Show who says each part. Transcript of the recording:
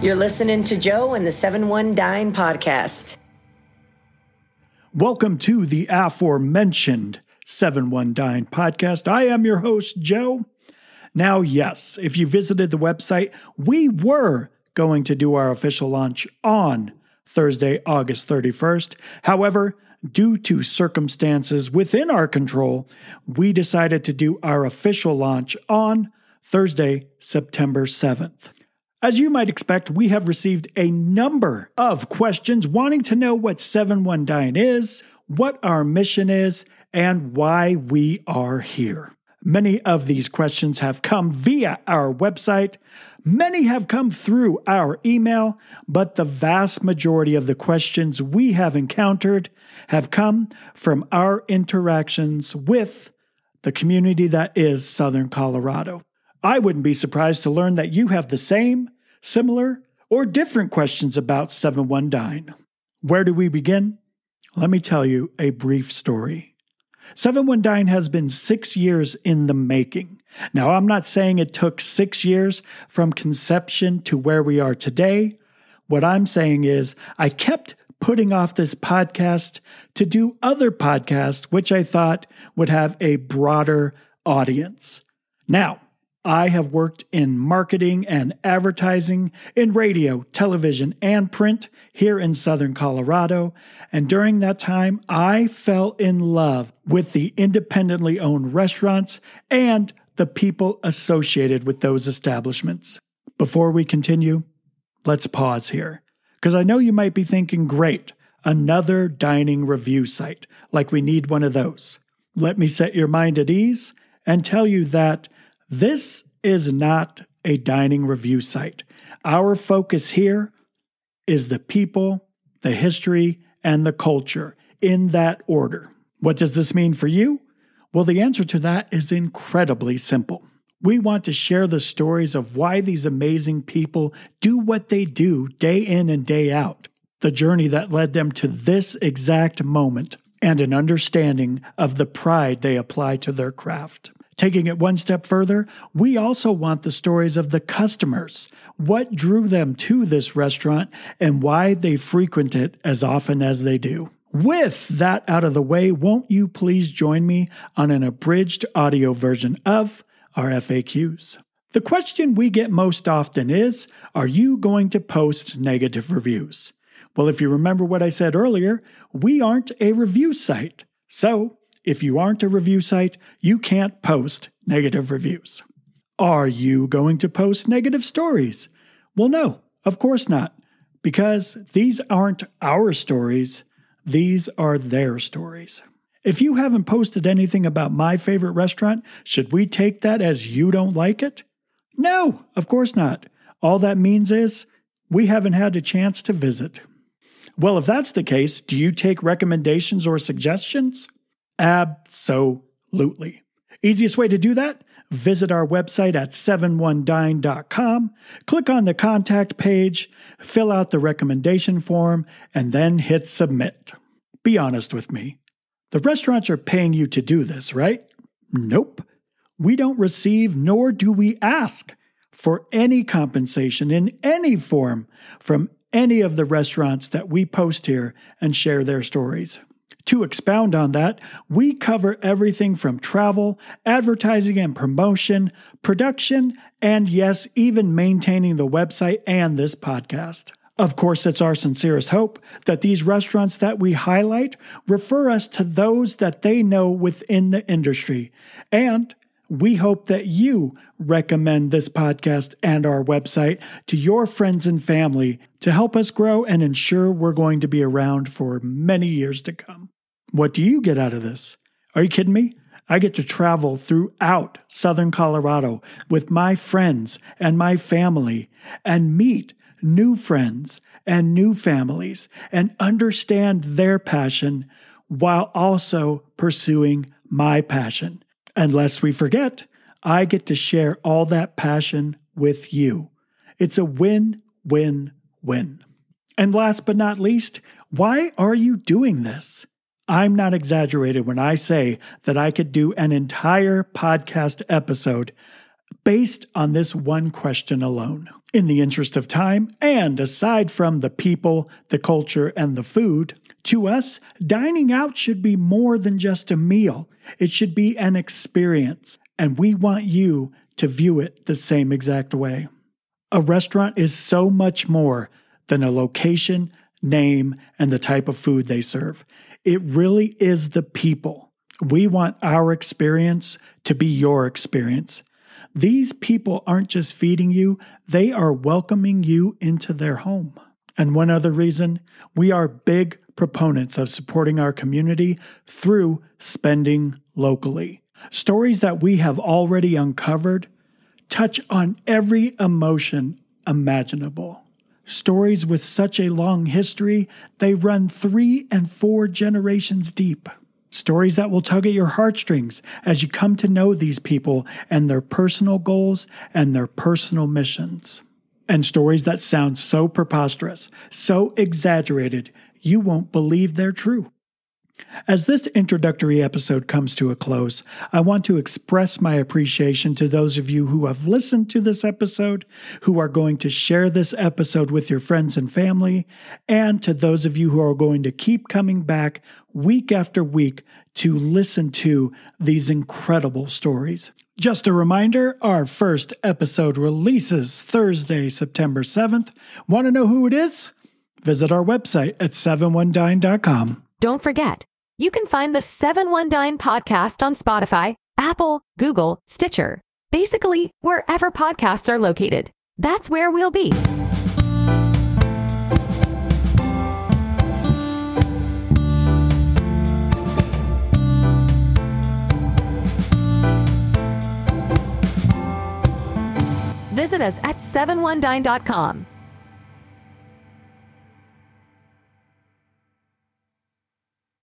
Speaker 1: You're listening to Joe and the 7 1 Dine podcast.
Speaker 2: Welcome to the aforementioned 7 1 Dine podcast. I am your host, Joe. Now, yes, if you visited the website, we were going to do our official launch on Thursday, August 31st. However, due to circumstances within our control, we decided to do our official launch on Thursday, September 7th. As you might expect, we have received a number of questions wanting to know what 7 1 Dine is, what our mission is, and why we are here. Many of these questions have come via our website. Many have come through our email, but the vast majority of the questions we have encountered have come from our interactions with the community that is Southern Colorado. I wouldn't be surprised to learn that you have the same, similar, or different questions about 7 1 Dine. Where do we begin? Let me tell you a brief story. 7 1 Dine has been six years in the making. Now, I'm not saying it took six years from conception to where we are today. What I'm saying is, I kept putting off this podcast to do other podcasts, which I thought would have a broader audience. Now, I have worked in marketing and advertising in radio, television, and print here in Southern Colorado. And during that time, I fell in love with the independently owned restaurants and the people associated with those establishments. Before we continue, let's pause here. Because I know you might be thinking, great, another dining review site, like we need one of those. Let me set your mind at ease and tell you that this is not a dining review site. Our focus here is the people, the history, and the culture in that order. What does this mean for you? Well, the answer to that is incredibly simple. We want to share the stories of why these amazing people do what they do day in and day out, the journey that led them to this exact moment, and an understanding of the pride they apply to their craft. Taking it one step further, we also want the stories of the customers. What drew them to this restaurant and why they frequent it as often as they do. With that out of the way, won't you please join me on an abridged audio version of our FAQs? The question we get most often is Are you going to post negative reviews? Well, if you remember what I said earlier, we aren't a review site. So if you aren't a review site, you can't post negative reviews. Are you going to post negative stories? Well, no, of course not, because these aren't our stories, these are their stories. If you haven't posted anything about my favorite restaurant, should we take that as you don't like it? No, of course not. All that means is we haven't had a chance to visit. Well, if that's the case, do you take recommendations or suggestions? Absolutely. Easiest way to do that? Visit our website at 71dine.com, click on the contact page, fill out the recommendation form, and then hit submit. Be honest with me. The restaurants are paying you to do this, right? Nope. We don't receive nor do we ask for any compensation in any form from any of the restaurants that we post here and share their stories. To expound on that, we cover everything from travel, advertising and promotion, production, and yes, even maintaining the website and this podcast. Of course, it's our sincerest hope that these restaurants that we highlight refer us to those that they know within the industry. And we hope that you recommend this podcast and our website to your friends and family to help us grow and ensure we're going to be around for many years to come. What do you get out of this? Are you kidding me? I get to travel throughout Southern Colorado with my friends and my family and meet new friends and new families and understand their passion while also pursuing my passion. And lest we forget, I get to share all that passion with you. It's a win, win, win. And last but not least, why are you doing this? I'm not exaggerated when I say that I could do an entire podcast episode based on this one question alone. In the interest of time, and aside from the people, the culture, and the food, to us, dining out should be more than just a meal. It should be an experience, and we want you to view it the same exact way. A restaurant is so much more than a location, name, and the type of food they serve. It really is the people. We want our experience to be your experience. These people aren't just feeding you, they are welcoming you into their home. And one other reason, we are big proponents of supporting our community through spending locally. Stories that we have already uncovered touch on every emotion imaginable. Stories with such a long history, they run three and four generations deep. Stories that will tug at your heartstrings as you come to know these people and their personal goals and their personal missions. And stories that sound so preposterous, so exaggerated, you won't believe they're true. As this introductory episode comes to a close, I want to express my appreciation to those of you who have listened to this episode, who are going to share this episode with your friends and family, and to those of you who are going to keep coming back week after week to listen to these incredible stories. Just a reminder our first episode releases Thursday, September 7th. Want to know who it is? Visit our website at 71dine.com.
Speaker 3: Don't forget, you can find the 71dine podcast on Spotify, Apple, Google, Stitcher, basically wherever podcasts are located. That's where we'll be. Visit us at 71dine.com